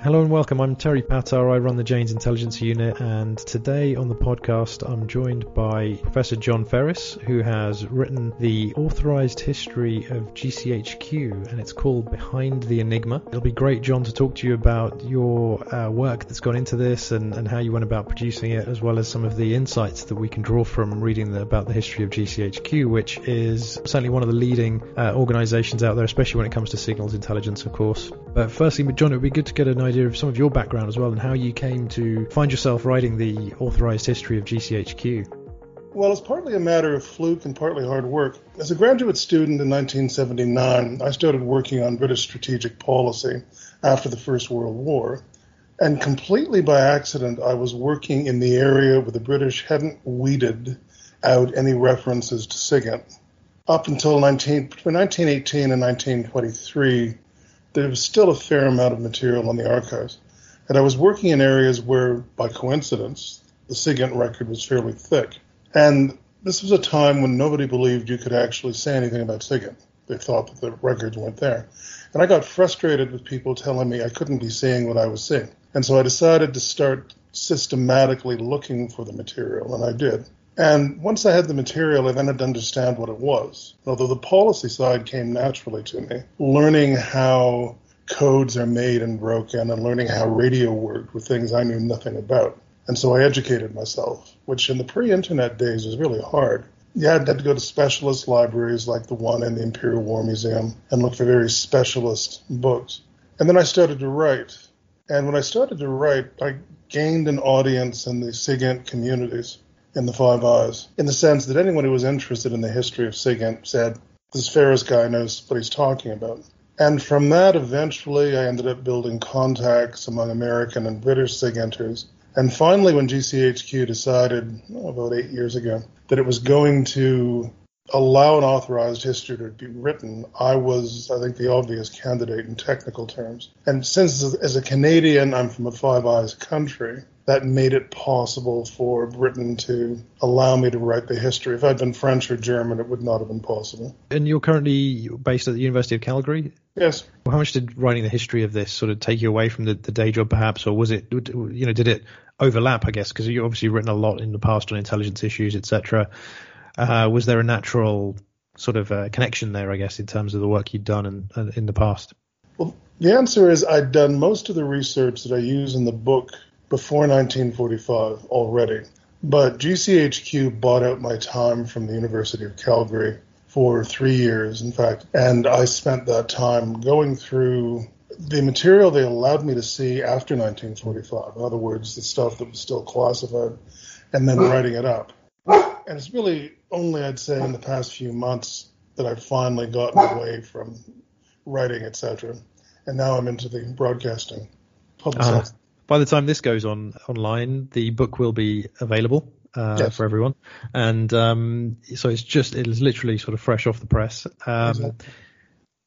Hello and welcome. I'm Terry Pattar. I run the Jane's Intelligence Unit, and today on the podcast, I'm joined by Professor John Ferris, who has written the authorized history of GCHQ, and it's called Behind the Enigma. It'll be great, John, to talk to you about your uh, work that's gone into this and, and how you went about producing it, as well as some of the insights that we can draw from reading the, about the history of GCHQ, which is certainly one of the leading uh, organizations out there, especially when it comes to signals intelligence, of course. But firstly, John, it would be good to get an of some of your background as well and how you came to find yourself writing the authorized history of GCHQ. Well, it's partly a matter of fluke and partly hard work. As a graduate student in 1979, I started working on British strategic policy after the First World War. And completely by accident, I was working in the area where the British hadn't weeded out any references to SIGINT. Up until 19, between 1918 and 1923, there was still a fair amount of material in the archives. And I was working in areas where, by coincidence, the SIGINT record was fairly thick. And this was a time when nobody believed you could actually say anything about SIGINT. They thought that the records weren't there. And I got frustrated with people telling me I couldn't be seeing what I was seeing. And so I decided to start systematically looking for the material, and I did. And once I had the material, I then had to understand what it was. Although the policy side came naturally to me, learning how codes are made and broken and learning how radio worked were things I knew nothing about. And so I educated myself, which in the pre internet days was really hard. You had to go to specialist libraries like the one in the Imperial War Museum and look for very specialist books. And then I started to write. And when I started to write, I gained an audience in the SIGINT communities in the Five Eyes, in the sense that anyone who was interested in the history of SIGINT said, this Ferris guy knows what he's talking about. And from that, eventually, I ended up building contacts among American and British SIGINTers. And finally, when GCHQ decided, oh, about eight years ago, that it was going to allow an authorized history to be written, I was, I think, the obvious candidate in technical terms. And since, as a Canadian, I'm from a Five Eyes country, that made it possible for Britain to allow me to write the history. If I'd been French or German, it would not have been possible. And you're currently based at the University of Calgary? Yes. Well, how much did writing the history of this sort of take you away from the, the day job, perhaps, or was it, you know, did it overlap? I guess because you've obviously written a lot in the past on intelligence issues, etc. Uh, was there a natural sort of uh, connection there, I guess, in terms of the work you'd done in, uh, in the past? Well, the answer is I'd done most of the research that I use in the book before 1945 already. But GCHQ bought out my time from the University of Calgary for three years, in fact, and I spent that time going through the material they allowed me to see after 1945. In other words, the stuff that was still classified, and then writing it up. And it's really only, I'd say, in the past few months that I've finally gotten away from writing, etc. And now I'm into the broadcasting. Uh, by the time this goes on online, the book will be available uh, yes. for everyone, and um, so it's just it is literally sort of fresh off the press. Um, exactly.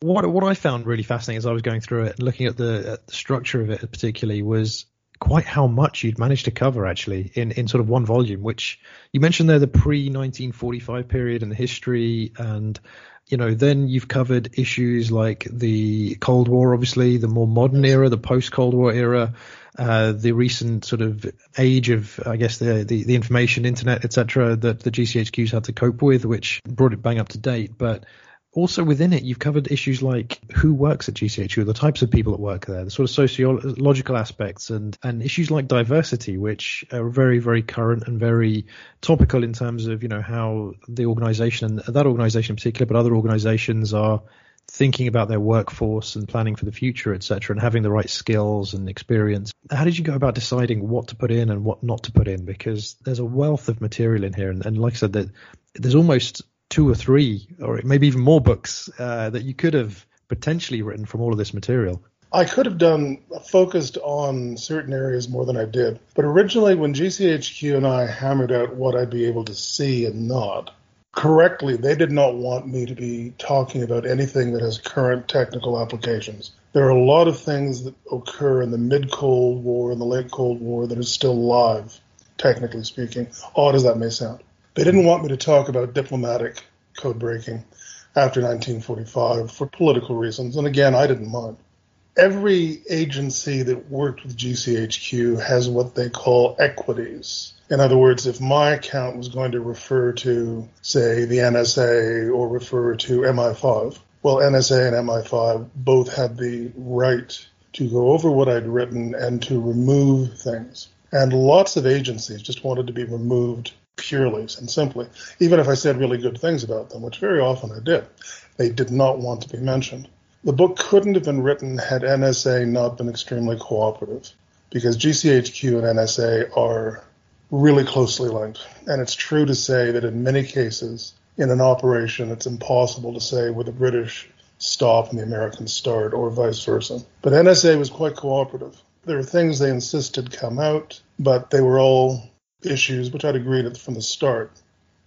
What what I found really fascinating as I was going through it and looking at the, at the structure of it, particularly, was quite how much you'd managed to cover actually in, in sort of one volume, which you mentioned there the pre 1945 period and the history and you know, then you've covered issues like the Cold War, obviously, the more modern era, the post Cold War era, uh, the recent sort of age of, I guess, the the, the information, internet, etc., that the GCHQs had to cope with, which brought it bang up to date. But also within it, you've covered issues like who works at GCHQ, the types of people that work there, the sort of sociological aspects, and and issues like diversity, which are very very current and very topical in terms of you know how the organisation and that organisation in particular, but other organisations are thinking about their workforce and planning for the future, etc., and having the right skills and experience. How did you go about deciding what to put in and what not to put in? Because there's a wealth of material in here, and, and like I said, there's almost two or three, or maybe even more books uh, that you could have potentially written from all of this material. I could have done focused on certain areas more than I did. But originally, when GCHQ and I hammered out what I'd be able to see and not, correctly, they did not want me to be talking about anything that has current technical applications. There are a lot of things that occur in the mid Cold War and the late Cold War that are still live, technically speaking, odd as that may sound. They didn't want me to talk about diplomatic code breaking after 1945 for political reasons. And again, I didn't mind. Every agency that worked with GCHQ has what they call equities. In other words, if my account was going to refer to, say, the NSA or refer to MI5, well, NSA and MI5 both had the right to go over what I'd written and to remove things. And lots of agencies just wanted to be removed purely and simply, even if I said really good things about them, which very often I did. They did not want to be mentioned. The book couldn't have been written had NSA not been extremely cooperative, because GCHQ and NSA are really closely linked. And it's true to say that in many cases, in an operation, it's impossible to say where the British stop and the Americans start, or vice versa. But NSA was quite cooperative. There were things they insisted come out, but they were all issues which I'd agreed from the start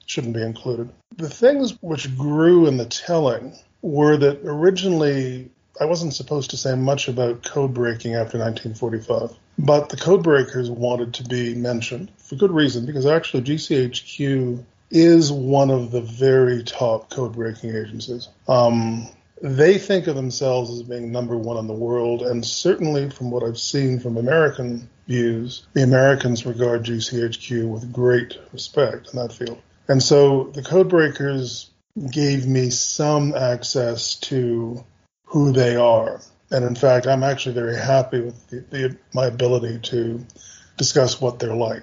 shouldn't be included. The things which grew in the telling were that originally I wasn't supposed to say much about code breaking after 1945, but the code breakers wanted to be mentioned for good reason because actually GCHQ is one of the very top code breaking agencies. Um, they think of themselves as being number one in the world, and certainly from what I've seen from American views, the Americans regard GCHQ with great respect in that field. And so the code breakers gave me some access to who they are. And in fact, I'm actually very happy with the, the, my ability to discuss what they're like.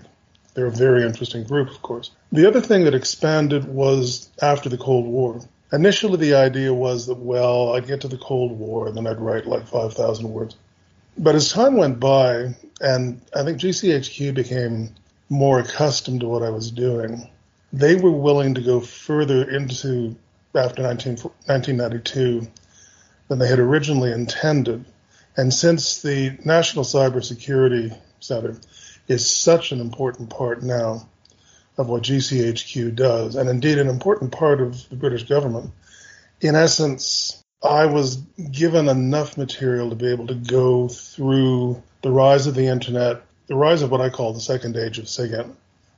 They're a very interesting group, of course. The other thing that expanded was after the Cold War. Initially, the idea was that, well, I'd get to the Cold War and then I'd write like 5,000 words. But as time went by, and I think GCHQ became more accustomed to what I was doing, they were willing to go further into after 19, 1992 than they had originally intended. And since the National Cybersecurity Center is such an important part now of what GCHQ does, and indeed an important part of the British government, in essence, I was given enough material to be able to go through the rise of the internet, the rise of what I call the second age of SIGINT,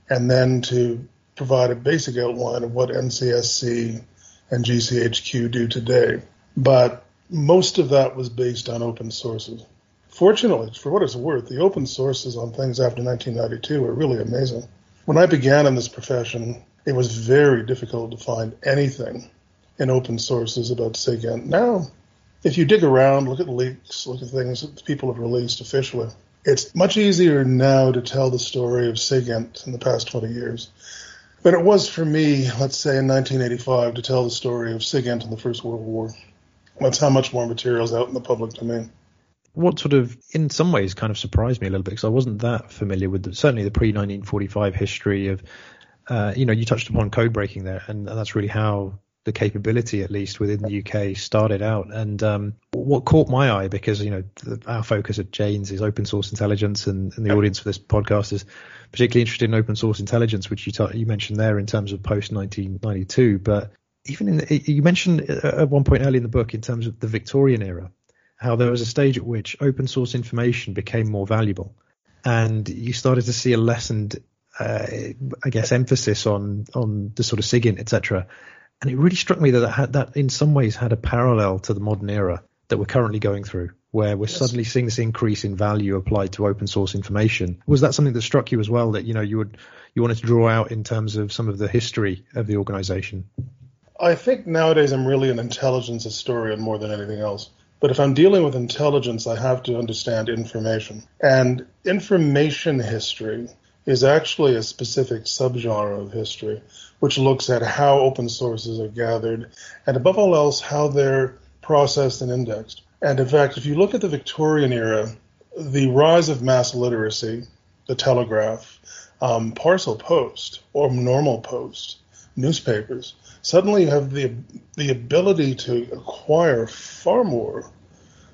and then to provide a basic outline of what NCSC and GCHQ do today. But most of that was based on open sources. Fortunately, for what it's worth, the open sources on things after 1992 were really amazing. When I began in this profession, it was very difficult to find anything in open sources about SIGINT. Now, if you dig around, look at leaks, look at things that people have released officially, it's much easier now to tell the story of SIGINT in the past 20 years but it was for me, let's say in 1985, to tell the story of SIGINT in the First World War. That's how much more material is out in the public domain. What sort of, in some ways, kind of surprised me a little bit because I wasn't that familiar with the, certainly the pre 1945 history of, uh, you know, you touched upon code breaking there, and, and that's really how the capability, at least within the UK, started out. And um, what caught my eye, because you know the, our focus at Jane's is open source intelligence, and, and, the audience for this podcast is particularly interested in open source intelligence, which you t- you mentioned there in terms of post 1992. But even in the, you mentioned at one point early in the book in terms of the Victorian era, how there was a stage at which open source information became more valuable, and you started to see a lessened, uh, I guess, emphasis on on the sort of SIGINT, etc and it really struck me that that, had, that in some ways had a parallel to the modern era that we're currently going through, where we're yes. suddenly seeing this increase in value applied to open source information. Was that something that struck you as well? That you know you would you wanted to draw out in terms of some of the history of the organization? I think nowadays I'm really an intelligence historian more than anything else. But if I'm dealing with intelligence, I have to understand information. And information history is actually a specific subgenre of history which looks at how open sources are gathered and above all else how they're processed and indexed. And in fact, if you look at the Victorian era, the rise of mass literacy, the telegraph, um, parcel post or normal post, newspapers, suddenly you have the the ability to acquire far more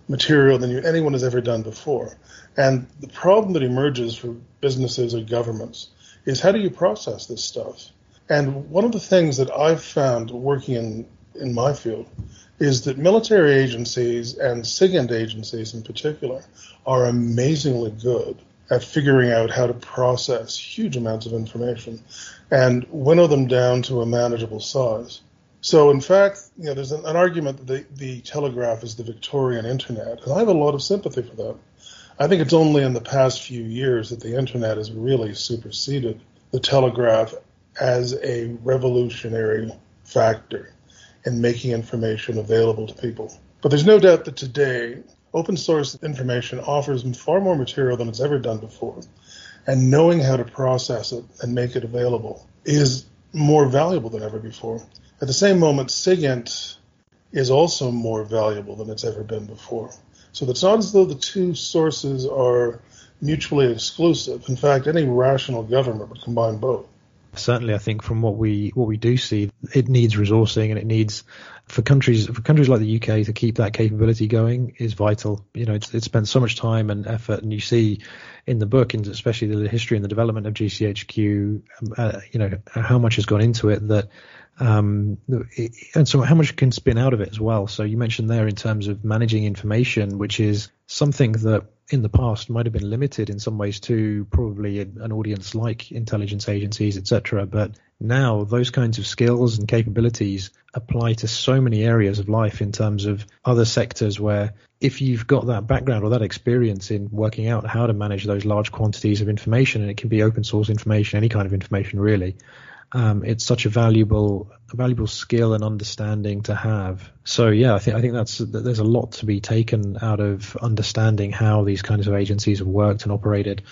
material than you, anyone has ever done before. And the problem that emerges for businesses or governments is how do you process this stuff? And one of the things that I've found working in, in my field is that military agencies and SIGINT agencies in particular are amazingly good at figuring out how to process huge amounts of information and winnow them down to a manageable size. So, in fact, you know, there's an, an argument that the, the telegraph is the Victorian internet, and I have a lot of sympathy for that. I think it's only in the past few years that the internet has really superseded the telegraph as a revolutionary factor in making information available to people. But there's no doubt that today, open source information offers far more material than it's ever done before. And knowing how to process it and make it available is more valuable than ever before. At the same moment, SIGINT is also more valuable than it's ever been before. So it's not as though the two sources are mutually exclusive. In fact, any rational government would combine both. Certainly, I think from what we what we do see, it needs resourcing and it needs for countries for countries like the UK to keep that capability going is vital. You know, it's, it's so much time and effort, and you see in the book, and especially the history and the development of GCHQ, uh, you know, how much has gone into it that um, and so how much can spin out of it as well. So you mentioned there in terms of managing information, which is something that in the past might have been limited in some ways to probably an audience like intelligence agencies, etc. But now those kinds of skills and capabilities apply to so many areas of life in terms of other sectors where if you've got that background or that experience in working out how to manage those large quantities of information, and it can be open source information, any kind of information really, um, it's such a valuable a valuable skill and understanding to have. So yeah, I think I think that's there's a lot to be taken out of understanding how these kinds of agencies have worked and operated.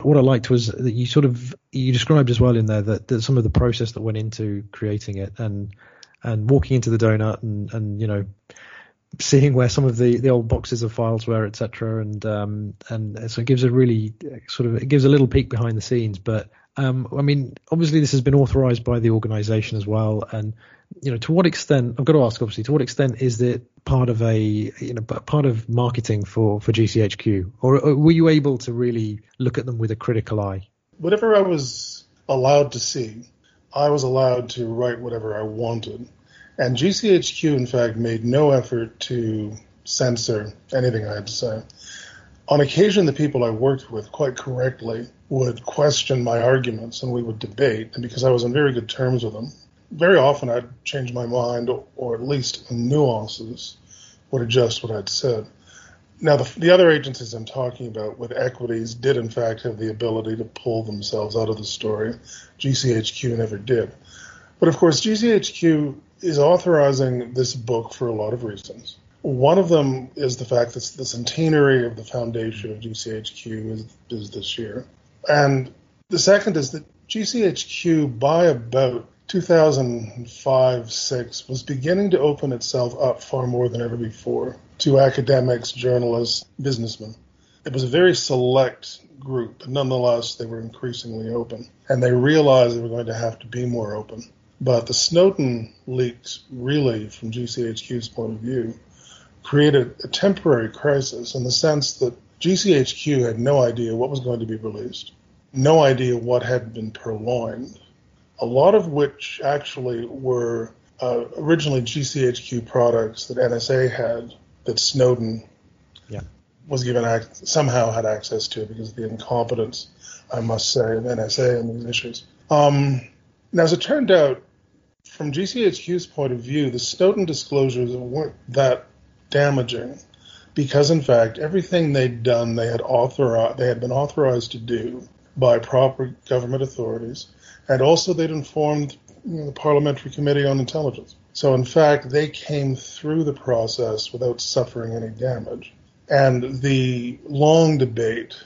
What I liked was that you sort of you described as well in there that, that some of the process that went into creating it and and walking into the donut and and you know seeing where some of the, the old boxes of files were, etc. And um, and so it gives a really sort of it gives a little peek behind the scenes. But um, I mean, obviously this has been authorized by the organization as well. And, you know, to what extent, I've got to ask, obviously, to what extent is it part of a, you know, part of marketing for, for GCHQ? Or, or were you able to really look at them with a critical eye? Whatever I was allowed to see, I was allowed to write whatever I wanted. And GCHQ, in fact, made no effort to censor anything I had to say. On occasion, the people I worked with quite correctly would question my arguments and we would debate. And because I was on very good terms with them, very often I'd change my mind or, at least nuances would adjust what I'd said. Now, the, the, other agencies I'm talking about with equities did, in fact, have the ability to pull themselves out of the story. GCHQ never did. But of course, GCHQ is authorizing this book for a lot of reasons. One of them is the fact that the centenary of the foundation of GCHQ is, is this year. And the second is that GCHQ, by about 2005 6, was beginning to open itself up far more than ever before to academics, journalists, businessmen. It was a very select group, but nonetheless, they were increasingly open. And they realized they were going to have to be more open. But the Snowden leaks, really, from GCHQ's point of view, created a temporary crisis in the sense that GCHQ had no idea what was going to be released, no idea what had been purloined, a lot of which actually were uh, originally GCHQ products that NSA had that Snowden yeah. was given ac- somehow had access to because of the incompetence, I must say, of NSA in these issues. Um, now, as it turned out, from GCHQ's point of view, the Snowden disclosures weren't that damaging. Because in fact everything they'd done they had authorized they had been authorized to do by proper government authorities and also they'd informed you know, the parliamentary committee on intelligence. So in fact they came through the process without suffering any damage. And the long debate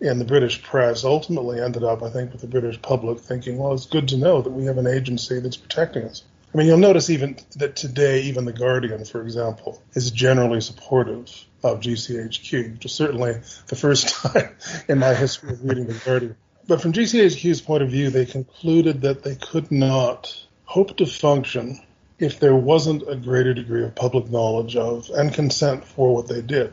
in the British press ultimately ended up, I think, with the British public thinking, well, it's good to know that we have an agency that's protecting us. I mean, you'll notice even that today, even The Guardian, for example, is generally supportive of GCHQ, which is certainly the first time in my history of reading The Guardian. But from GCHQ's point of view, they concluded that they could not hope to function if there wasn't a greater degree of public knowledge of and consent for what they did.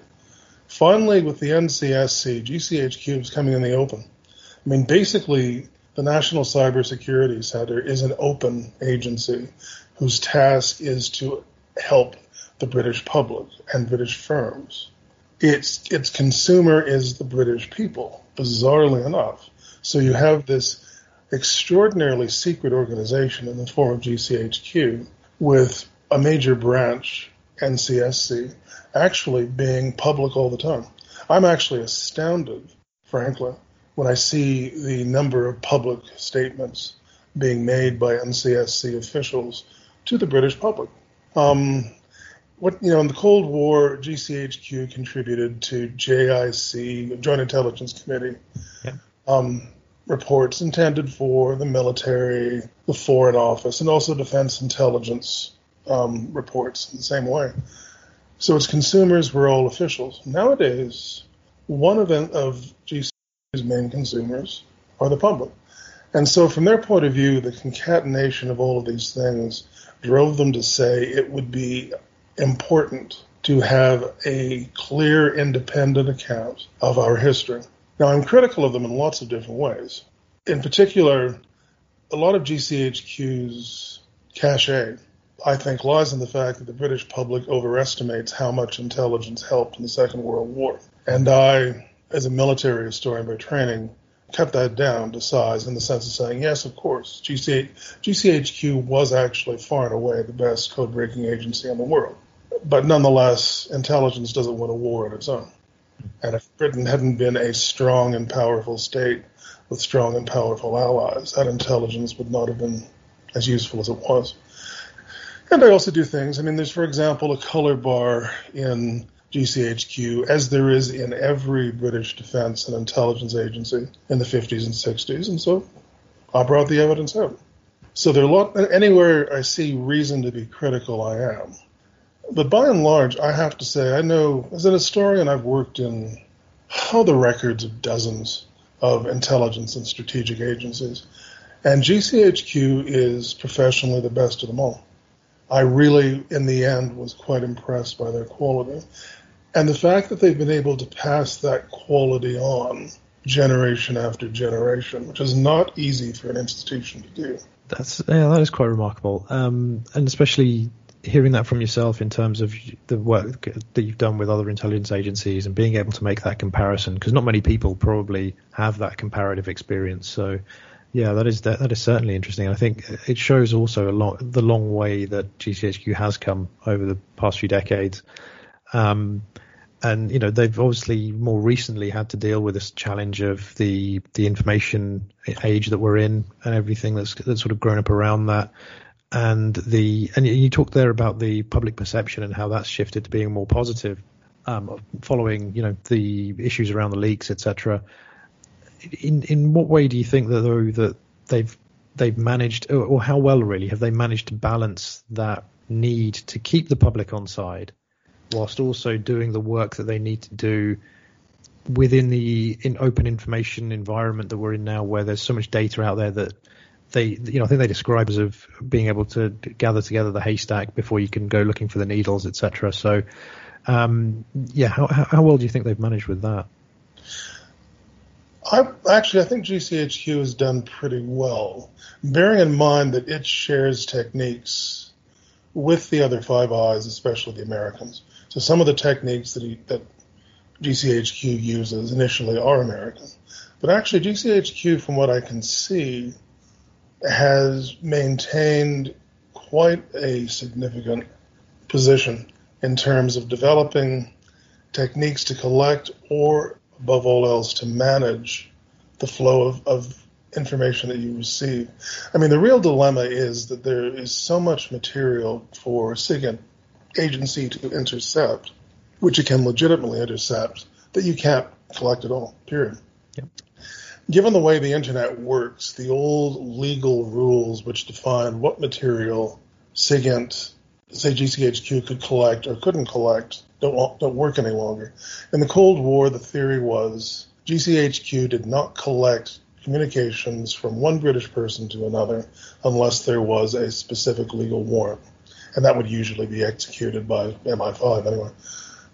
Finally, with the NCSC, GCHQ is coming in the open. I mean, basically, the National Cybersecurity Center is an open agency whose task is to help the British public and British firms. Its its consumer is the British people, bizarrely enough. So you have this extraordinarily secret organization in the form of GCHQ with a major branch, NCSC, actually being public all the time. I'm actually astounded, frankly, when I see the number of public statements being made by NCSC officials to the British public. Um, what you know in the Cold War, GCHQ contributed to JIC, Joint Intelligence Committee, yeah. um, reports intended for the military, the Foreign Office, and also Defense Intelligence um, reports in the same way. So its consumers were all officials. Nowadays, one event of, of GCHQ's main consumers are the public. And so, from their point of view, the concatenation of all of these things drove them to say it would be important to have a clear, independent account of our history. Now, I'm critical of them in lots of different ways. In particular, a lot of GCHQ's cachet, I think, lies in the fact that the British public overestimates how much intelligence helped in the Second World War. And I, as a military historian by training, cut that down to size in the sense of saying, yes, of course, GCH, GCHQ was actually far and away the best code breaking agency in the world. But nonetheless, intelligence doesn't win a war on its own. And if Britain hadn't been a strong and powerful state with strong and powerful allies, that intelligence would not have been as useful as it was. And I also do things. I mean, there's, for example, a color bar in GCHQ, as there is in every British defense and intelligence agency in the 50s and 60s. And so I brought the evidence out. So there are a lot, anywhere I see reason to be critical, I am. But by and large, I have to say, I know as an historian, I've worked in all the records of dozens of intelligence and strategic agencies. And GCHQ is professionally the best of them all. I really, in the end, was quite impressed by their quality. And the fact that they've been able to pass that quality on generation after generation, which is not easy for an institution to do. That's yeah, that is quite remarkable, um, and especially hearing that from yourself in terms of the work that you've done with other intelligence agencies and being able to make that comparison, because not many people probably have that comparative experience. So, yeah, that is that, that is certainly interesting. I think it shows also a lot the long way that GCHQ has come over the past few decades. Um, and you know they've obviously more recently had to deal with this challenge of the the information age that we're in and everything that's that's sort of grown up around that. And the and you talked there about the public perception and how that's shifted to being more positive um, following you know the issues around the leaks etc in in what way do you think that though that they've they've managed or, or how well really have they managed to balance that need to keep the public on side whilst also doing the work that they need to do within the in open information environment that we're in now, where there's so much data out there that they, you know, I think they describe as of being able to gather together the haystack before you can go looking for the needles, etc. So, um, yeah, how, how well do you think they've managed with that? I actually I think GCHQ has done pretty well, bearing in mind that it shares techniques with the other Five Eyes, especially the Americans. So some of the techniques that, he, that GCHQ uses initially are American. But actually, GCHQ, from what I can see, has maintained quite a significant position in terms of developing techniques to collect or, above all else, to manage the flow of, of information that you receive. I mean, the real dilemma is that there is so much material for SIGINT agency to intercept, which it can legitimately intercept, that you can't collect at all, period. Yep. Given the way the internet works, the old legal rules which define what material SIGINT, say GCHQ, could collect or couldn't collect don't, don't work any longer. In the Cold War, the theory was GCHQ did not collect communications from one British person to another unless there was a specific legal warrant and that would usually be executed by MI5 anyway.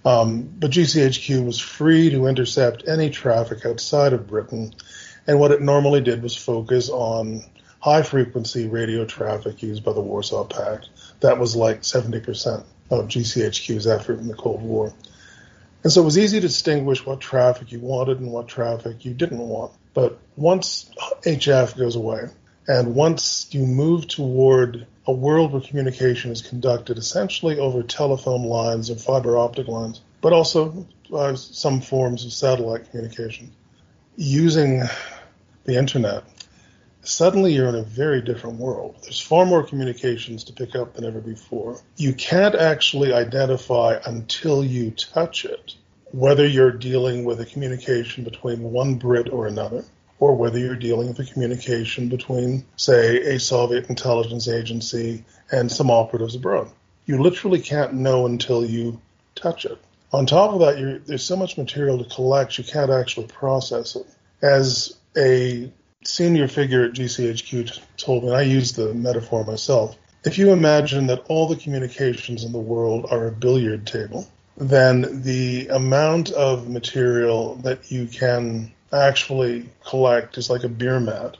Um, but GCHQ was free to intercept any traffic outside of Britain, and what it normally did was focus on high frequency radio traffic used by the Warsaw Pact. That was like 70% of GCHQ's effort in the Cold War. And so it was easy to distinguish what traffic you wanted and what traffic you didn't want. But once HF goes away, And once you move toward a world where communication is conducted essentially over telephone lines or fiber optic lines, but also uh, some forms of satellite communication, using the internet, suddenly you're in a very different world. There's far more communications to pick up than ever before. You can't actually identify until you touch it whether you're dealing with a communication between one Brit or another, or whether you're dealing with a communication between, say, a Soviet intelligence agency and some operatives abroad. You literally can't know until you touch it. On top of that, there's so much material to collect, you can't actually process it. As a senior figure at GCHQ told me, and I use the metaphor myself. If you imagine that all the communications in the world are a billiard table, then the amount of material that you can actually collect is like a beer mat.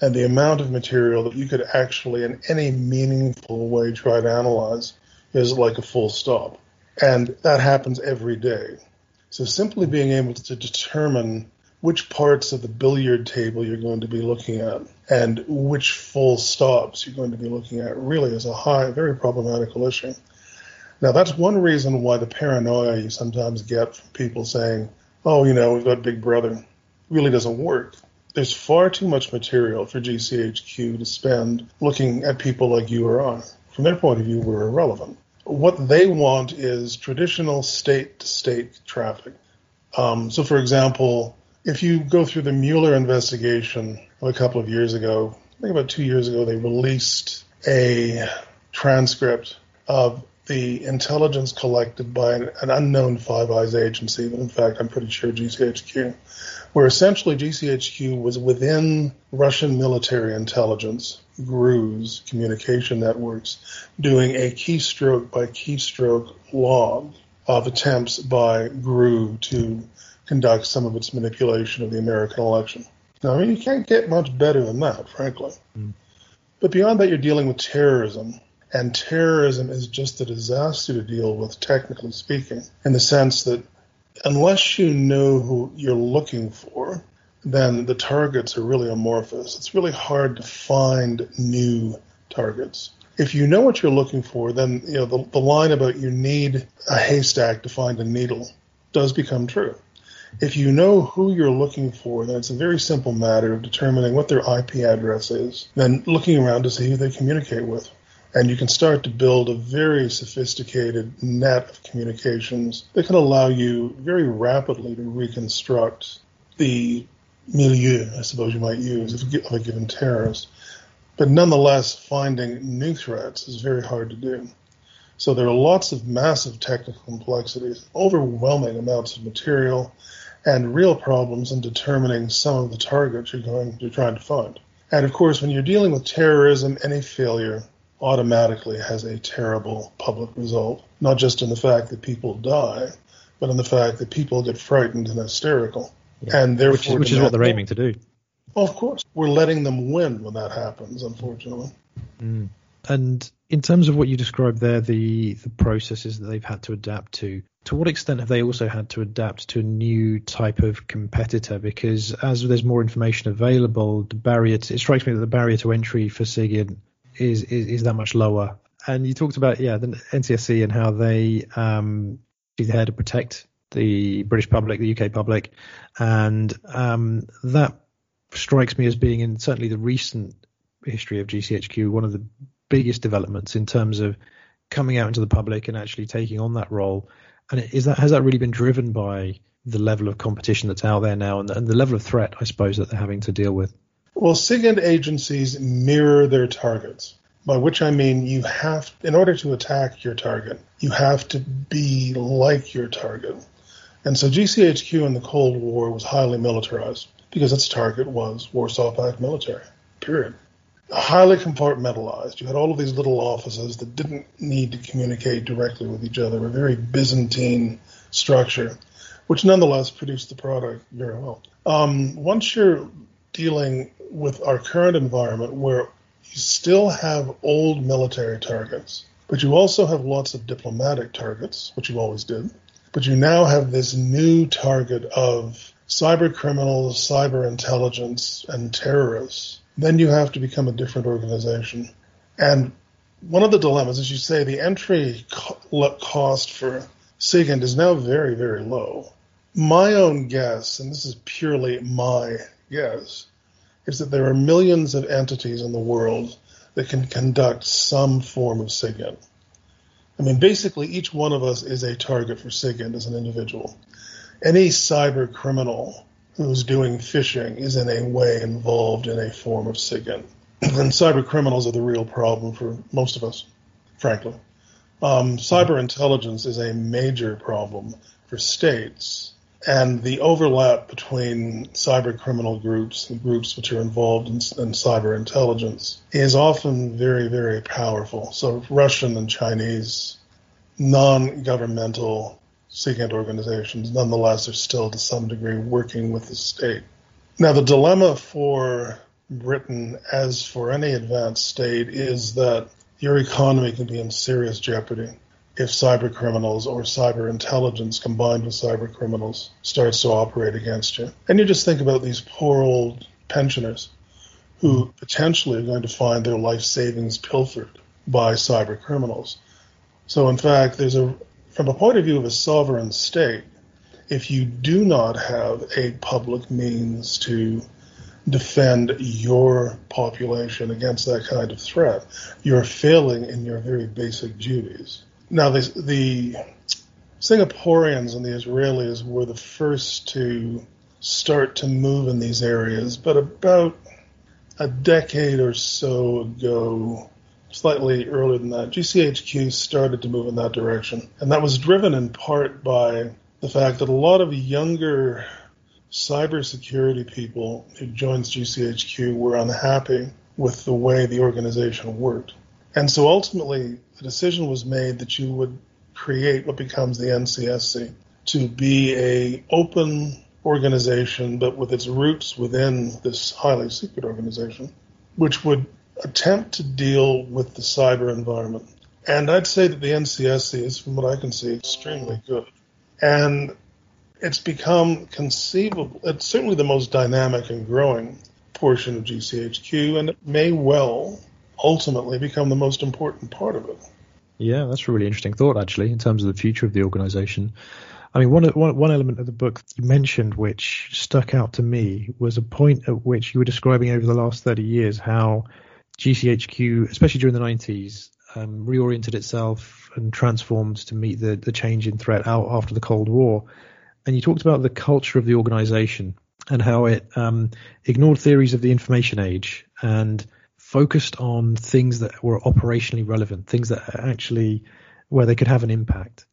And the amount of material that you could actually, in any meaningful way, try to analyze is like a full stop. And that happens every day. So simply being able to determine which parts of the billiard table you're going to be looking at and which full stops you're going to be looking at really is a high, very problematical issue. Now, that's one reason why the paranoia you sometimes get from people saying, oh, you know, we've got Big Brother, really doesn't work. There's far too much material for GCHQ to spend looking at people like you or I. From their point of view, we're irrelevant. What they want is traditional state to state traffic. Um, so, for example, if you go through the Mueller investigation a couple of years ago, I think about two years ago, they released a transcript of the intelligence collected by an, an unknown Five Eyes agency, but in fact, I'm pretty sure GCHQ, where essentially GCHQ was within Russian military intelligence, GRU's communication networks, doing a keystroke by keystroke log of attempts by GRU to conduct some of its manipulation of the American election. Now, I mean, you can't get much better than that, frankly. Mm. But beyond that, you're dealing with terrorism. And terrorism is just a disaster to deal with, technically speaking, in the sense that unless you know who you're looking for, then the targets are really amorphous. It's really hard to find new targets. If you know what you're looking for, then you know the, the line about you need a haystack to find a needle does become true. If you know who you're looking for, then it's a very simple matter of determining what their IP address is, then looking around to see who they communicate with. And you can start to build a very sophisticated net of communications that can allow you very rapidly to reconstruct the milieu, I suppose you might use, of a given terrorist. But nonetheless, finding new threats is very hard to do. So there are lots of massive technical complexities, overwhelming amounts of material, and real problems in determining some of the targets you're going you're trying to find. And of course, when you're dealing with terrorism, any failure automatically has a terrible public result, not just in the fact that people die, but in the fact that people get frightened and hysterical. Yeah. And therefore, which is, which is what they're aiming to do. Well, of course, we're letting them win when that happens, unfortunately. Mm. And in terms of what you described there, the the processes that they've had to adapt to, to what extent have they also had to adapt to a new type of competitor? Because as there's more information available, the barrier to, it strikes me that the barrier to entry for SIGINT is, is, is that much lower. And you talked about yeah the NCSC and how they um there to protect the British public, the UK public, and um, that strikes me as being in certainly the recent history of GCHQ one of the biggest developments in terms of coming out into the public and actually taking on that role. And is that has that really been driven by the level of competition that's out there now and the, and the level of threat, I suppose, that they're having to deal with? Well, SIGINT agencies mirror their targets, by which I mean you have, in order to attack your target, you have to be like your target. And so GCHQ in the Cold War was highly militarized because its target was Warsaw Pact military, period highly compartmentalized. You had all of these little offices that didn't need to communicate directly with each other, a very Byzantine structure, which nonetheless produced the product very well. Um, once you're dealing with our current environment where you still have old military targets, but you also have lots of diplomatic targets, which you always did, but you now have this new target of cyber criminals, cyber intelligence, and terrorists then you have to become a different organization. And one of the dilemmas, as you say, the entry cost for SIGINT is now very, very low. My own guess, and this is purely my guess, is that there are millions of entities in the world that can conduct some form of SIGINT. I mean, basically, each one of us is a target for SIGINT as an individual. Any cyber criminal who's doing phishing is in a way involved in a form of SIGINT. and cyber criminals are the real problem for most of us, frankly. Um, cyber intelligence is a major problem for states and the overlap between cyber criminal groups and groups which are involved in, in, cyber intelligence is often very, very powerful. So Russian and Chinese non-governmental SIGINT organizations nonetheless are still to some degree working with the state. Now the dilemma for Britain, as for any advanced state, is that your economy can be in serious jeopardy if cyber criminals or cyber intelligence combined with cyber criminals starts to operate against you. And you just think about these poor old pensioners who hmm. potentially are going to find their life savings pilfered by cyber criminals. So in fact, there's a from a point of view of a sovereign state, if you do not have a public means to defend your population against that kind of threat, you're failing in your very basic duties. Now, the, the Singaporeans and the Israelis were the first to start to move in these areas, but about a decade or so ago, slightly earlier than that, GCHQ started to move in that direction. And that was driven in part by the fact that a lot of younger cybersecurity people who joined GCHQ were unhappy with the way the organization worked. And so ultimately, the decision was made that you would create what becomes the NCSC to be a open organization, but with its roots within this highly secret organization, which would attempt to deal with the cyber environment. And I'd say that the NCSC is, from what I can see, extremely good. And it's become conceivable, it's certainly the most dynamic and growing portion of GCHQ, and it may well ultimately become the most important part of it. Yeah, that's a really interesting thought, actually, in terms of the future of the organization. I mean, one, one, one element of the book you mentioned which stuck out to me was a point at which you were describing over the last 30 years how GCHQ, especially during the 90s, um, reoriented itself and transformed to meet the, the change in threat out after the Cold War. And you talked about the culture of the organization and how it um, ignored theories of the information age and focused on things that were operationally relevant, things that actually where they could have an impact.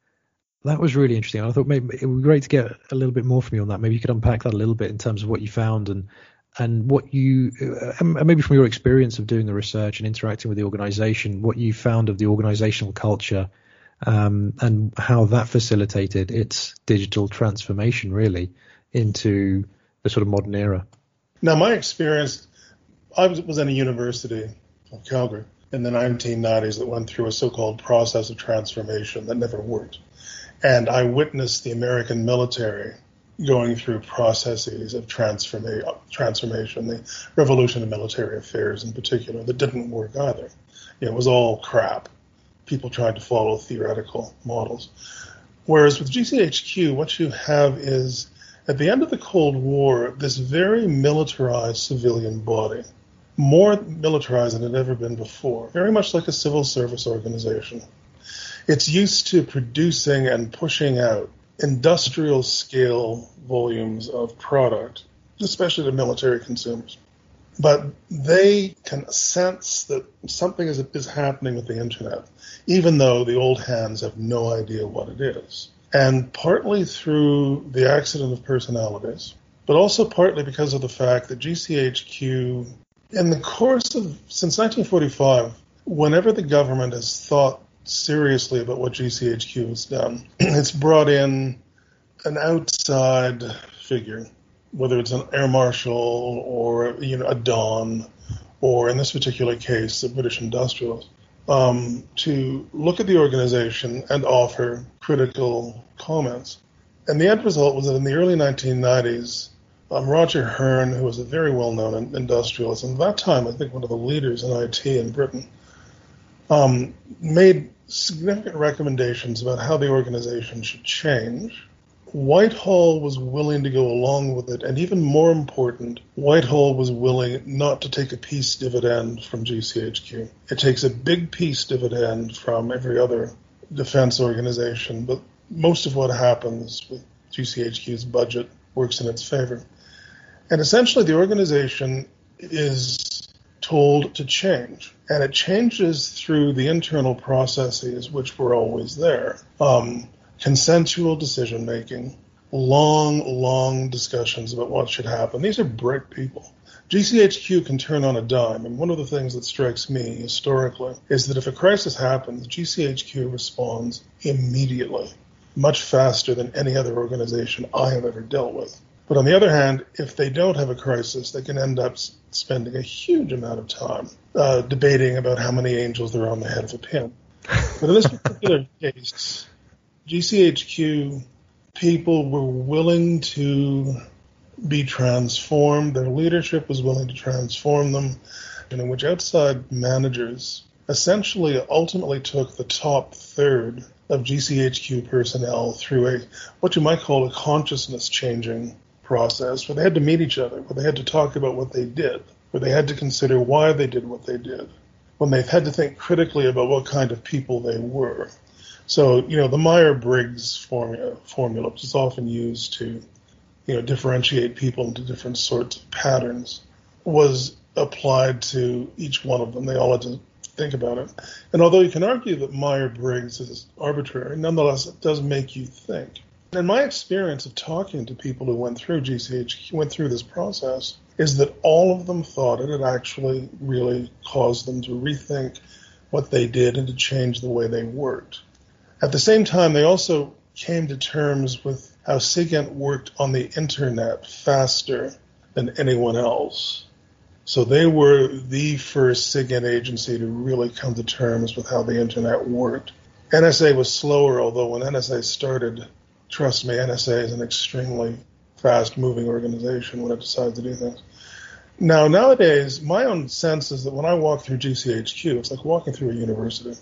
That was really interesting. I thought maybe it would be great to get a little bit more from you on that. Maybe you could unpack that a little bit in terms of what you found and and what you uh, maybe from your experience of doing the research and interacting with the organization, what you found of the organizational culture um, and how that facilitated its digital transformation really into the sort of modern era. Now, my experience I was, was in a university of Calgary in the 1990s that went through a so-called process of transformation that never worked. And I witnessed the American military going through processes of transforma- transformation, the revolution of military affairs in particular, that didn't work either. It was all crap. People tried to follow theoretical models. Whereas with GCHQ, what you have is at the end of the Cold War, this very militarized civilian body more militarized than it had ever been before, very much like a civil service organization. It's used to producing and pushing out industrial scale volumes of product, especially to military consumers. But they can sense that something is, is happening with the internet, even though the old hands have no idea what it is. And partly through the accident of personalities, but also partly because of the fact that GCHQ in the course of since 1945, whenever the government has thought seriously about what GCHQ has done, it's brought in an outside figure, whether it's an air marshal or you know a don, or in this particular case, the British industrialist, um, to look at the organization and offer critical comments. And the end result was that in the early 1990s, um, Roger Hurn, who was a very well-known industrialist, and at that time I think one of the leaders in IT in Britain, um, made significant recommendations about how the organization should change. Whitehall was willing to go along with it, and even more important, Whitehall was willing not to take a peace dividend from GCHQ. It takes a big peace dividend from every other defense organization, but most of what happens with GCHQ's budget works in its favor. And essentially, the organization is told to change, and it changes through the internal processes which were always there. Um, consensual decision making, long, long discussions about what should happen. These are bright people. GCHQ can turn on a dime, and one of the things that strikes me historically is that if a crisis happens, GCHQ responds immediately, much faster than any other organization I have ever dealt with. But on the other hand, if they don't have a crisis, they can end up spending a huge amount of time uh, debating about how many angels there are on the head of a pin. But in this particular case, GCHQ people were willing to be transformed. Their leadership was willing to transform them, and in which outside managers essentially ultimately took the top third of GCHQ personnel through a what you might call a consciousness changing process where they had to meet each other, where they had to talk about what they did, where they had to consider why they did what they did, when they've had to think critically about what kind of people they were. So, you know, the Meyer-Briggs formula, formula, which is often used to, you know, differentiate people into different sorts of patterns, was applied to each one of them. They all had to think about it. And although you can argue that Meyer-Briggs is arbitrary, nonetheless, it does make you think. In my experience of talking to people who went through GCH, went through this process, is that all of them thought it had actually really caused them to rethink what they did and to change the way they worked. At the same time, they also came to terms with how SIGINT worked on the internet faster than anyone else. So they were the first SIGINT agency to really come to terms with how the internet worked. NSA was slower, although when NSA started, trust me, NSA is an extremely fast moving organization when it decides to do things. Now, nowadays, my own sense is that when I walk through GCHQ, it's like walking through a university.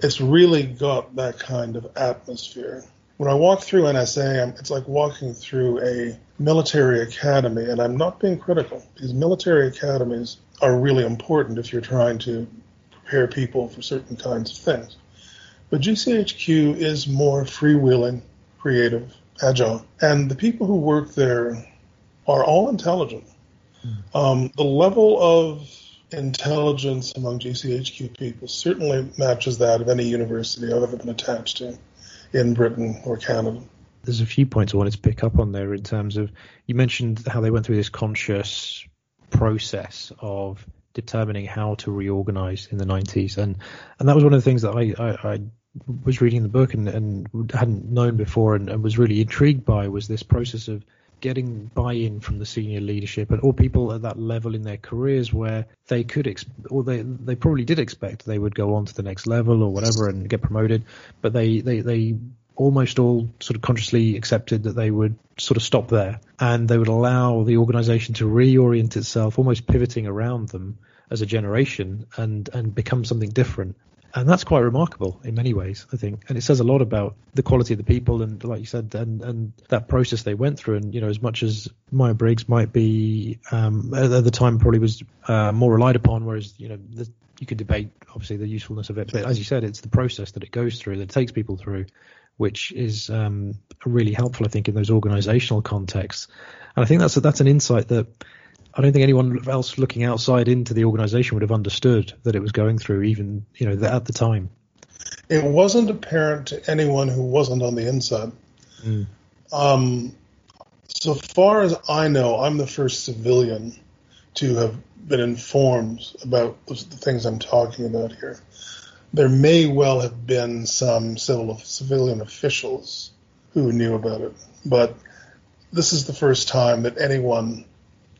It's really got that kind of atmosphere. When I walk through NSA, it's like walking through a military academy, and I'm not being critical because military academies are really important if you're trying to prepare people for certain kinds of things. But GCHQ is more freewheeling, creative, agile. And the people who work there are all intelligent. Mm. Um, the level of intelligence among GCHQ people certainly matches that of any university I've ever been attached to in Britain or Canada. There's a few points I wanted to pick up on there in terms of you mentioned how they went through this conscious process of determining how to reorganize in the 90s and and that was one of the things that I, I, I was reading the book and, and hadn't known before and, and, was really intrigued by was this process of getting buy-in from the senior leadership and all people at that level in their careers where they could ex- or they they probably did expect they would go on to the next level or whatever and get promoted but they they they almost all sort of consciously accepted that they would sort of stop there and they would allow the organization to reorient itself almost pivoting around them as a generation and and become something different and that's quite remarkable in many ways, I think. And it says a lot about the quality of the people and, like you said, and, and that process they went through. And you know, as much as Meyer Briggs might be um, at the time probably was uh, more relied upon, whereas you know the, you could debate obviously the usefulness of it, but as you said, it's the process that it goes through that takes people through, which is um, really helpful, I think, in those organisational contexts. And I think that's a, that's an insight that I don't think anyone else looking outside into the organization would have understood that it was going through, even you know at the time. It wasn't apparent to anyone who wasn't on the inside. Mm. Um, so far as I know, I'm the first civilian to have been informed about the things I'm talking about here. There may well have been some civil civilian officials who knew about it, but this is the first time that anyone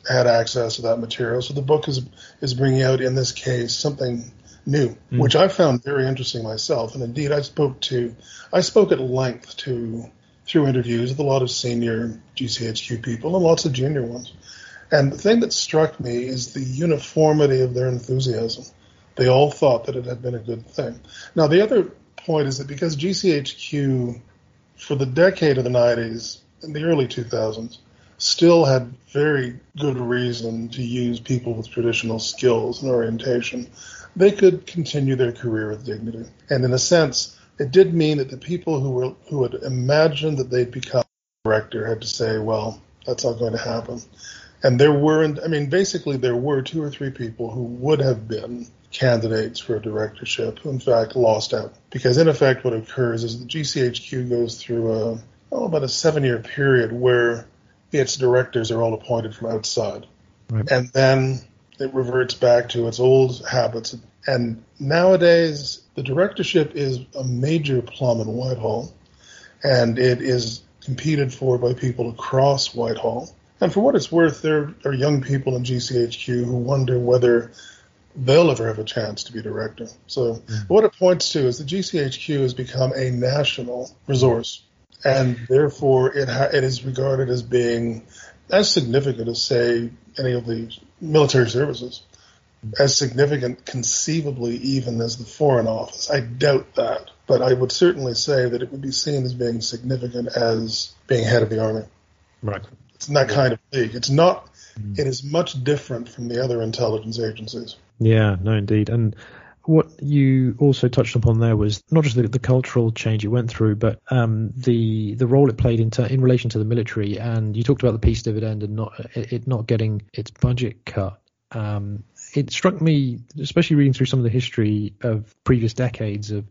had access to that material. So the book is is bringing out in this case something new, mm. which I found very interesting myself. And indeed, I spoke to I spoke at length to through interviews with a lot of senior GCHQ people and lots of junior ones. And the thing that struck me is the uniformity of their enthusiasm. They all thought that it had been a good thing. Now, the other point is that because GCHQ, for the decade of the 90s and the early 2000s, still had very good reason to use people with traditional skills and orientation, they could continue their career with dignity. And in a sense, it did mean that the people who were who had imagined that they'd become director had to say, well, that's not going to happen. And there weren't, I mean, basically there were two or three people who would have been candidates for a directorship who in fact lost out. Because in effect what occurs is the GCHQ goes through a, oh, about a seven year period where its directors are all appointed from outside. Right. And then it reverts back to its old habits. And nowadays, the directorship is a major plum in Whitehall, and it is competed for by people across Whitehall. And for what it's worth, there are young people in GCHQ who wonder whether they'll ever have a chance to be director. So mm-hmm. what it points to is the GCHQ has become a national resource, and therefore it ha- it is regarded as being as significant as say any of the military services, as significant conceivably even as the Foreign Office. I doubt that, but I would certainly say that it would be seen as being significant as being head of the army. Right. It's in that kind of league. It's not. Mm. It is much different from the other intelligence agencies. Yeah, no, indeed, and what you also touched upon there was not just the, the cultural change it went through, but um, the the role it played in, ter- in relation to the military. And you talked about the peace dividend and not it not getting its budget cut. Um, it struck me, especially reading through some of the history of previous decades of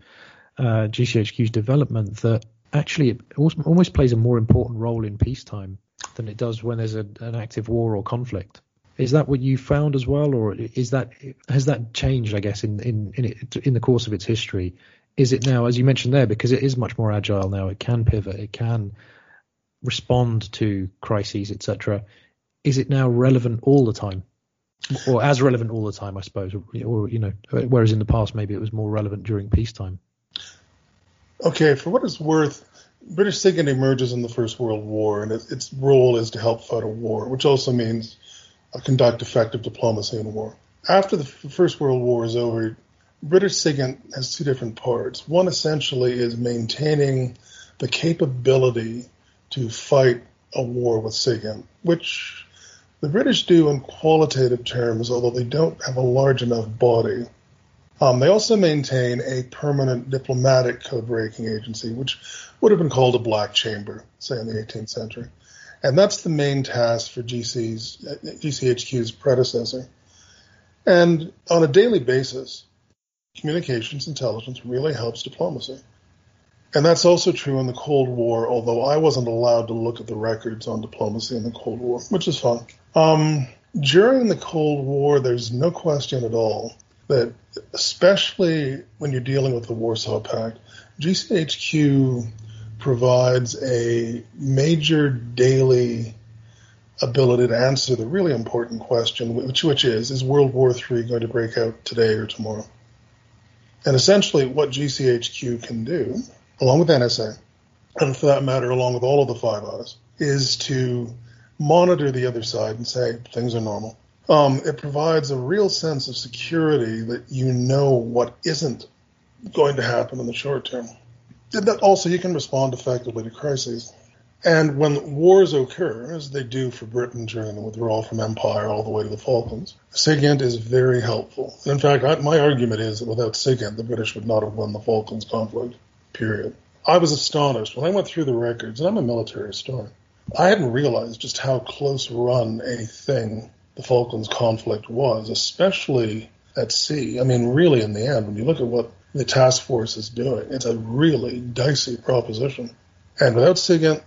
uh, GCHQ's development, that actually it almost plays a more important role in peacetime than it does when there's a, an active war or conflict. Is that what you found as well, or is that has that changed? I guess in in in, it, in the course of its history, is it now, as you mentioned there, because it is much more agile now? It can pivot, it can respond to crises, etc. Is it now relevant all the time, or as relevant all the time? I suppose, or, you know, whereas in the past maybe it was more relevant during peacetime. Okay, for what it's worth, British SIGINT emerges in the First World War, and its role is to help fight a war, which also means conduct effective diplomacy in war. After the First World War is over, British SIGINT has two different parts. One essentially is maintaining the capability to fight a war with SIGINT, which the British do in qualitative terms, although they don't have a large enough body. Um, they also maintain a permanent diplomatic code breaking agency, which would have been called a black chamber, say in the 18th century. And that's the main task for GC's, GCHQ's predecessor. And on a daily basis, communications intelligence really helps diplomacy. And that's also true in the Cold War, although I wasn't allowed to look at the records on diplomacy in the Cold War, which is fun. Um, during the Cold War, there's no question at all that, especially when you're dealing with the Warsaw Pact, GCHQ provides a major daily ability to answer the really important question, which, which is, is World War III going to break out today or tomorrow? And essentially what GCHQ can do, along with NSA, and for that matter, along with all of the Five Eyes, is to monitor the other side and say things are normal. Um, it provides a real sense of security that you know what isn't going to happen in the short term that also you can respond effectively to crises. And when wars occur, as they do for Britain during the withdrawal from empire all the way to the Falklands, SIGINT is very helpful. In fact, I, my argument is that without SIGINT, the British would not have won the Falklands conflict, period. I was astonished when I went through the records, and I'm a military historian. I hadn't realized just how close run a thing the Falklands conflict was, especially at sea. I mean, really, in the end, when you look at what the task force is doing. It's a really dicey proposition. And without SIGINT, it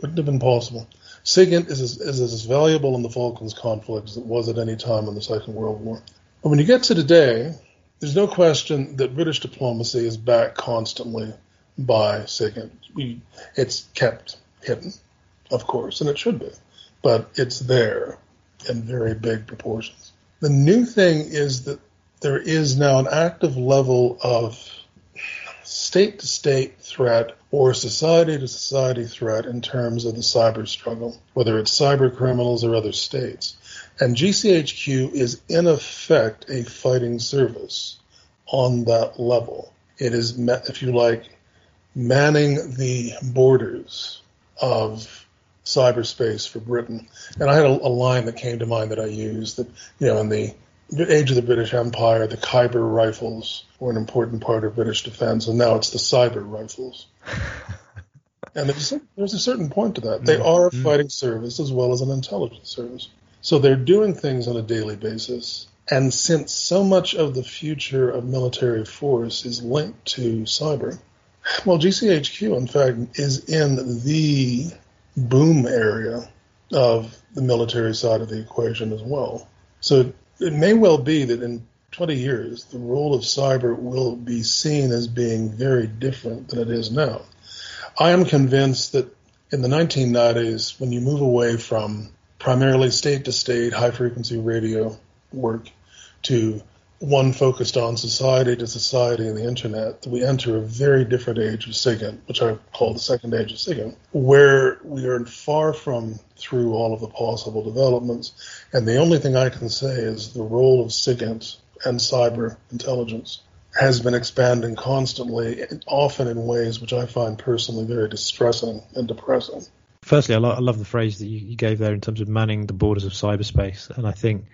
wouldn't have been possible. SIGINT is as, is as valuable in the Falklands conflict as it was at any time in the Second World War. And when you get to today, there's no question that British diplomacy is backed constantly by SIGINT. It's kept hidden, of course, and it should be, but it's there in very big proportions. The new thing is that there is now an active level of state to state threat or society to society threat in terms of the cyber struggle, whether it's cyber criminals or other states. And GCHQ is in effect a fighting service on that level. It is, if you like, manning the borders of cyberspace for Britain. And I had a, a, line that came to mind that I used that, you know, in the age of the British Empire, the Khyber rifles were an important part of British defense, and now it's the cyber rifles. and there's a, there's a, certain point to that. They mm-hmm. are a fighting service as well as an intelligence service. So they're doing things on a daily basis. And since so much of the future of military force is linked to cyber, well, GCHQ, in fact, is in the boom area of the military side of the equation as well. So it may well be that in 20 years, the role of cyber will be seen as being very different than it is now. I am convinced that in the 1990s, when you move away from primarily state to state high frequency radio work to one focused on society to society and the internet, that we enter a very different age of SIGINT, which I call the second age of SIGINT, where we are far from through all of the possible developments. And the only thing I can say is the role of SIGINT and cyber intelligence has been expanding constantly, often in ways which I find personally very distressing and depressing. Firstly, I, lo- I love the phrase that you, you gave there in terms of manning the borders of cyberspace. And I think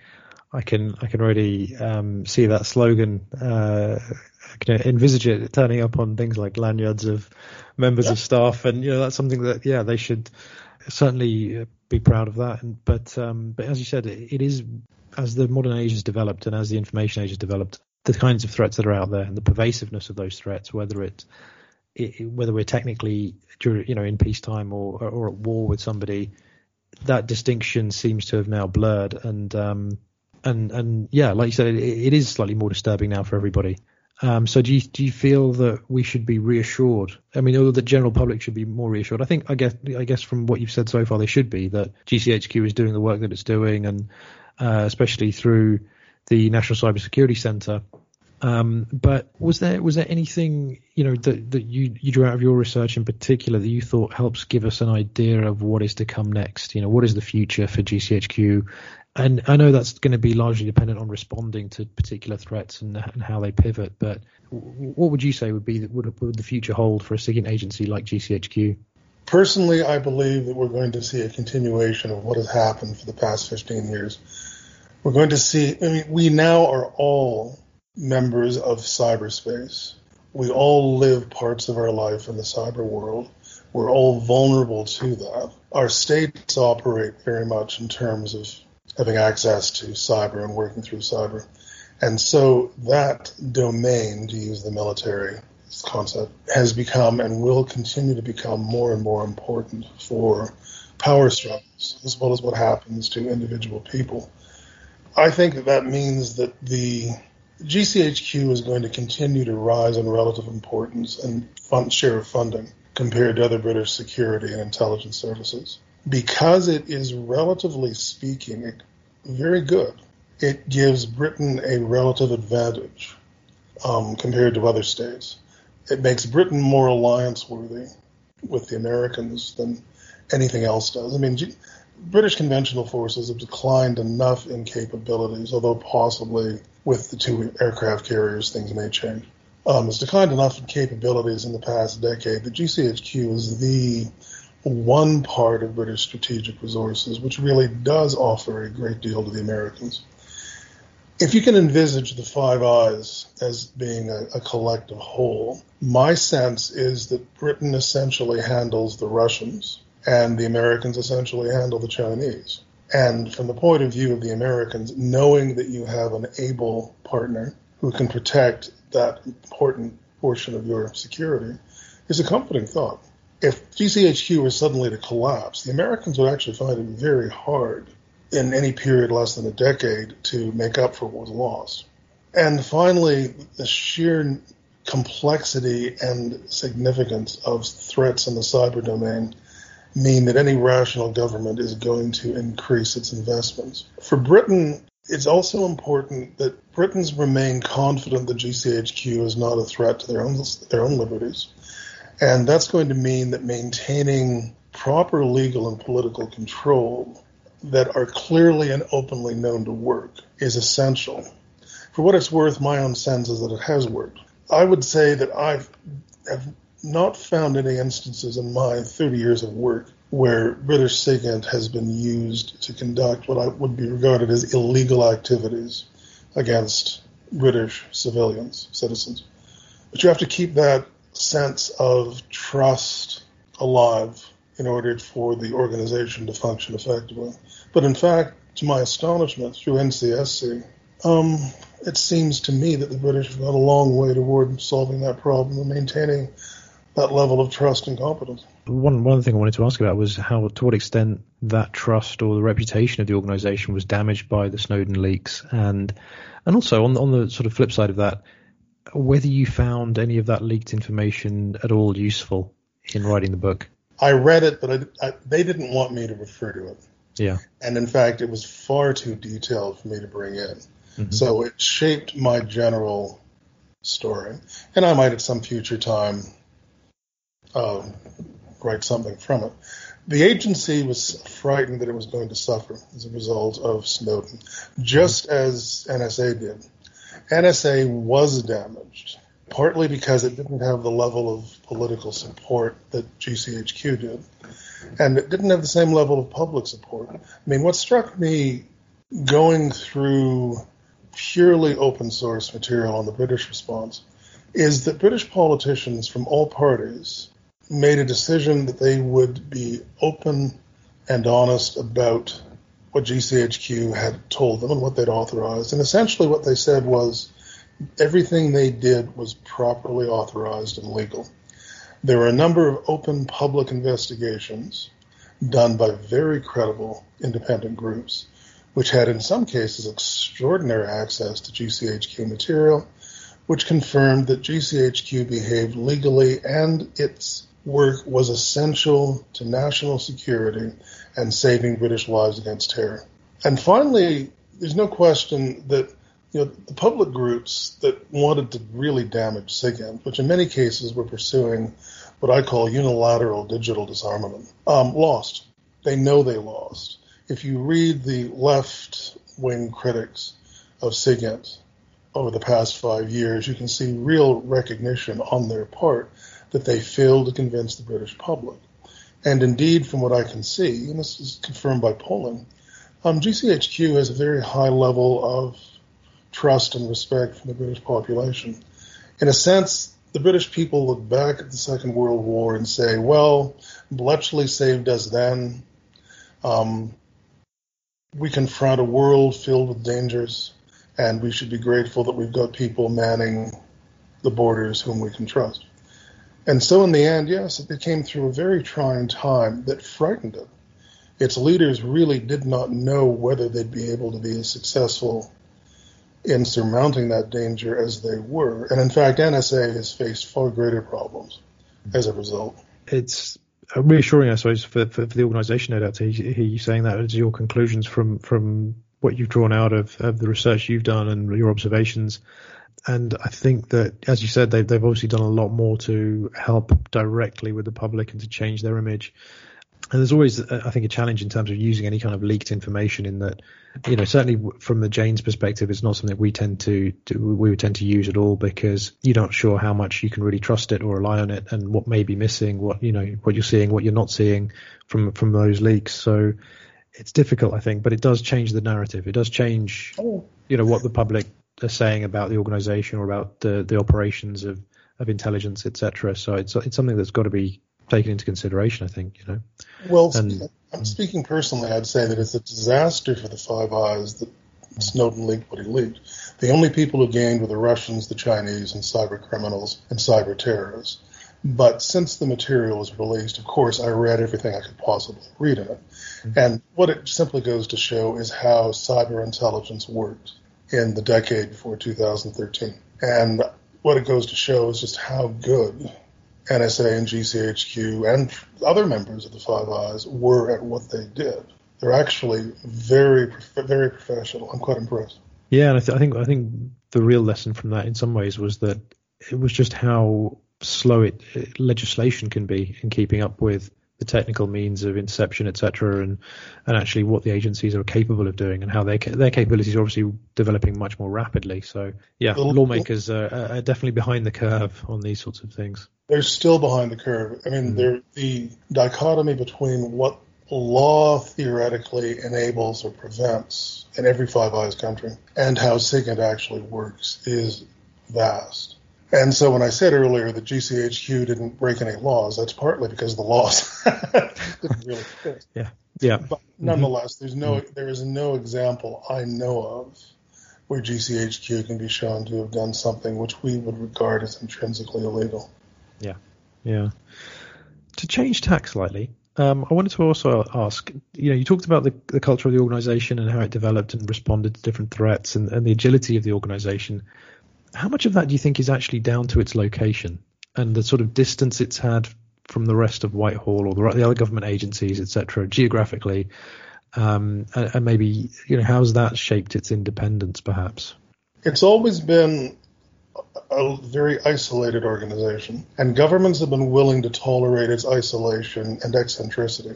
I can I can already um, see that slogan. Uh, I can envisage it turning up on things like lanyards of members yeah. of staff, and you know that's something that yeah they should certainly be proud of that. And, but um, but as you said, it, it is as the modern age has developed and as the information age has developed, the kinds of threats that are out there and the pervasiveness of those threats, whether it, it whether we're technically you know in peacetime or or at war with somebody, that distinction seems to have now blurred and um, and and yeah, like you said, it, it is slightly more disturbing now for everybody. Um, so do you do you feel that we should be reassured? I mean, or the general public should be more reassured? I think I guess I guess from what you've said so far, they should be that GCHQ is doing the work that it's doing, and uh, especially through the National Cybersecurity Centre. Um, but was there was there anything you know that, that you you drew out of your research in particular that you thought helps give us an idea of what is to come next? You know, what is the future for GCHQ and I know that's going to be largely dependent on responding to particular threats and, and how they pivot. But what would you say would be would, would the future hold for a SIGINT agency like GCHQ? Personally, I believe that we're going to see a continuation of what has happened for the past 15 years. We're going to see. I mean, we now are all members of cyberspace. We all live parts of our life in the cyber world. We're all vulnerable to that. Our states operate very much in terms of having access to cyber and working through cyber. And so that domain, to use the military concept, has become and will continue to become more and more important for power struggles, as well as what happens to individual people. I think that that means that the GCHQ is going to continue to rise in relative importance and fund, share of funding compared to other British security and intelligence services because it is relatively speaking very good. It gives Britain a relative advantage um, compared to other states. It makes Britain more alliance worthy with the Americans than anything else does. I mean, G- British conventional forces have declined enough in capabilities, although possibly with the two aircraft carriers things may change. Um, it's declined enough in capabilities in the past decade that GCHQ is the one part of British strategic resources, which really does offer a great deal to the Americans. If you can envisage the Five Eyes as being a, a collective whole, my sense is that Britain essentially handles the Russians and the Americans essentially handle the Chinese. And from the point of view of the Americans, knowing that you have an able partner who can protect that important portion of your security is a comforting thought if GCHQ were suddenly to collapse, the Americans would actually find it very hard in any period less than a decade to make up for what was lost. And finally, the sheer complexity and significance of threats in the cyber domain mean that any rational government is going to increase its investments. For Britain, It's also important that Britons remain confident that GCHQ is not a threat to their own their own liberties, and that's going to mean that maintaining proper legal and political control that are clearly and openly known to work is essential. For what it's worth, my own sense is that it has worked. I would say that I've have not found any instances in my 30 years of work where British SIGINT has been used to conduct what I would be regarded as illegal activities against British civilians, citizens. But you have to keep that sense of trust alive in order for the organization to function effectively. But in fact, to my astonishment, through NCSC, um, it seems to me that the British have gone a long way toward solving that problem and maintaining that level of trust and competence. One one thing I wanted to ask about was how, to what extent that trust or the reputation of the organisation was damaged by the Snowden leaks, and and also on on the sort of flip side of that, whether you found any of that leaked information at all useful in writing the book. I read it, but I, I, they didn't want me to refer to it. Yeah. And in fact, it was far too detailed for me to bring in. Mm-hmm. So it shaped my general story. And I might at some future time uh, write something from it. The agency was frightened that it was going to suffer as a result of Snowden, just as NSA did. NSA was damaged, partly because it didn't have the level of political support that GCHQ did, and it didn't have the same level of public support. I mean, what struck me going through purely open source material on the British response is that British politicians from all parties made a decision that they would be open and honest about what GCHQ had told them and what they'd authorized. And essentially, what they said was everything they did was properly authorized and legal. There were a number of open public investigations done by very credible independent groups, which had in some cases extraordinary access to GCHQ material, which confirmed that GCHQ behaved legally and its work was essential to national security and saving British lives against terror. And finally, there's no question that you know the public groups that wanted to really damage SIGINT, which in many cases were pursuing what I call unilateral digital disarmament, um, lost. They know they lost. If you read the left wing critics of SIGINT over the past five years, you can see real recognition on their part that they failed to convince the British public. And indeed, from what I can see, and this is confirmed by polling, um, GCHQ has a very high level of trust and respect from the British population. In a sense, the British people look back at the Second World War and say, well, Bletchley saved us then. Um, we confront a world filled with dangers, and we should be grateful that we've got people manning the borders whom we can trust. And so, in the end, yes, it came through a very trying time that frightened it. Its leaders really did not know whether they'd be able to be as successful in surmounting that danger as they were. And in fact, NSA has faced far greater problems as a result. It's reassuring, I suppose, for, for, for the organisation, no doubt, to hear you saying that as your conclusions from, from what you've drawn out of, of the research you've done and your observations and I think that, as you said, they've they've obviously done a lot more to help directly with the public and to change their image. And there's always, uh, I think, a challenge in terms of using any kind of leaked information. In that, you know, certainly from the Jane's perspective, it's not something we tend to, to we would tend to use at all because you're not sure how much you can really trust it or rely on it, and what may be missing, what you know, what you're seeing, what you're not seeing from from those leaks. So it's difficult, I think, but it does change the narrative. It does change, oh. you know, what the public are saying about the organisation or about the the operations of of intelligence, etc. So it's it's something that's got to be taken into consideration. I think you know. Well, and, I'm speaking personally. I'd say that it's a disaster for the Five Eyes that Snowden leaked what he leaked. The only people who gained were the Russians, the Chinese, and cyber criminals and cyber terrorists. But since the material was released, of course, I read everything I could possibly read in it. Mm-hmm. And what it simply goes to show is how cyber intelligence works in the decade before 2013. And what it goes to show is just how good NSA and GCHQ and other members of the Five Eyes were at what they did. They're actually very, very professional. I'm quite impressed. Yeah, and I, th- I think I think the real lesson from that, in some ways, was that it was just how slow it, it legislation can be in keeping up with the technical means of interception, etc., and and actually what the agencies are capable of doing and how their their capabilities are obviously developing much more rapidly. So yeah, well, lawmakers are, are, definitely behind the curve on these sorts of things. They're still behind the curve. I mean, mm. the dichotomy between what law theoretically enables or prevents in every Five Eyes country and how SIGINT actually works is vast. And so when I said earlier that GCHQ didn't break any laws, that's partly because the laws didn't really fit. Yeah. Yeah. But nonetheless, mm-hmm. there's no mm-hmm. there is no example I know of where GCHQ can be shown to have done something which we would regard as intrinsically illegal. Yeah. Yeah. To change tack slightly, um, I wanted to also ask, you know, you talked about the, the culture of the organization and how it developed and responded to different threats and, and the agility of the organization how much of that do you think is actually down to its location and the sort of distance it's had from the rest of Whitehall or the, the other government agencies, etc., geographically, um, and, and, maybe you know how's that shaped its independence, perhaps? It's always been a very isolated organization, and governments have been willing to tolerate its isolation and eccentricity.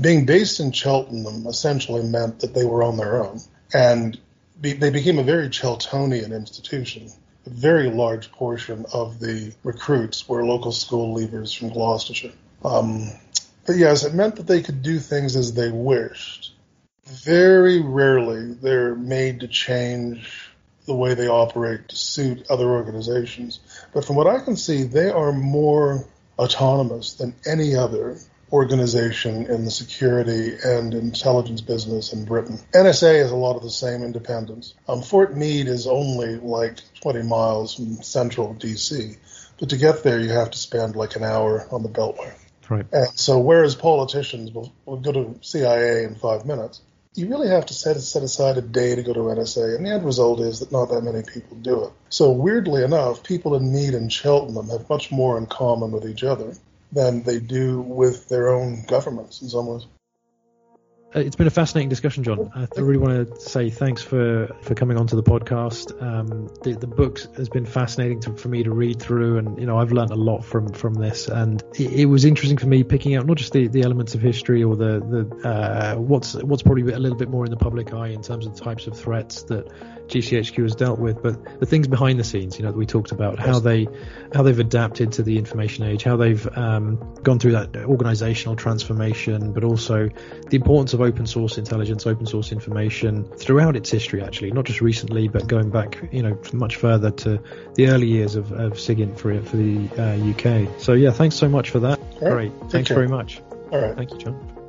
Being based in Cheltenham essentially meant that they were on their own, and be, they became a very Cheltonian institution. A very large portion of the recruits were local school leavers from Gloucestershire. Um, but yes, it meant that they could do things as they wished. Very rarely they're made to change the way they operate to suit other organizations. But from what I can see, they are more autonomous than any other organization in the security and intelligence business in Britain. NSA has a lot of the same independence. Um, Fort Meade is only like 20 miles from central DC, but to get there you have to spend like an hour on the Beltway. Right. And so whereas politicians will, will go to CIA in five minutes, you really have to set, set aside a day to go to NSA, and the end result is that not that many people do it. So weirdly enough, people in Meade and Cheltenham have much more in common with each other than they do with their own governments in some ways. Uh, it's been a fascinating discussion, John. I really want to say thanks for, for coming onto the podcast. Um, the, the book has been fascinating to, for me to read through, and you know I've learned a lot from from this. And it, it was interesting for me picking out not just the, the elements of history or the the uh, what's what's probably a little bit more in the public eye in terms of the types of threats that GCHQ has dealt with, but the things behind the scenes, you know, that we talked about, how they how they've adapted to the information age, how they've um, gone through that organizational transformation, but also the importance of open source intelligence, open source information throughout its history, actually, not just recently, but going back, you know, much further to the early years of, of SIGINT for for the uh, UK. So yeah, thanks so much for that. Great, thanks very much. All right, thank you, John.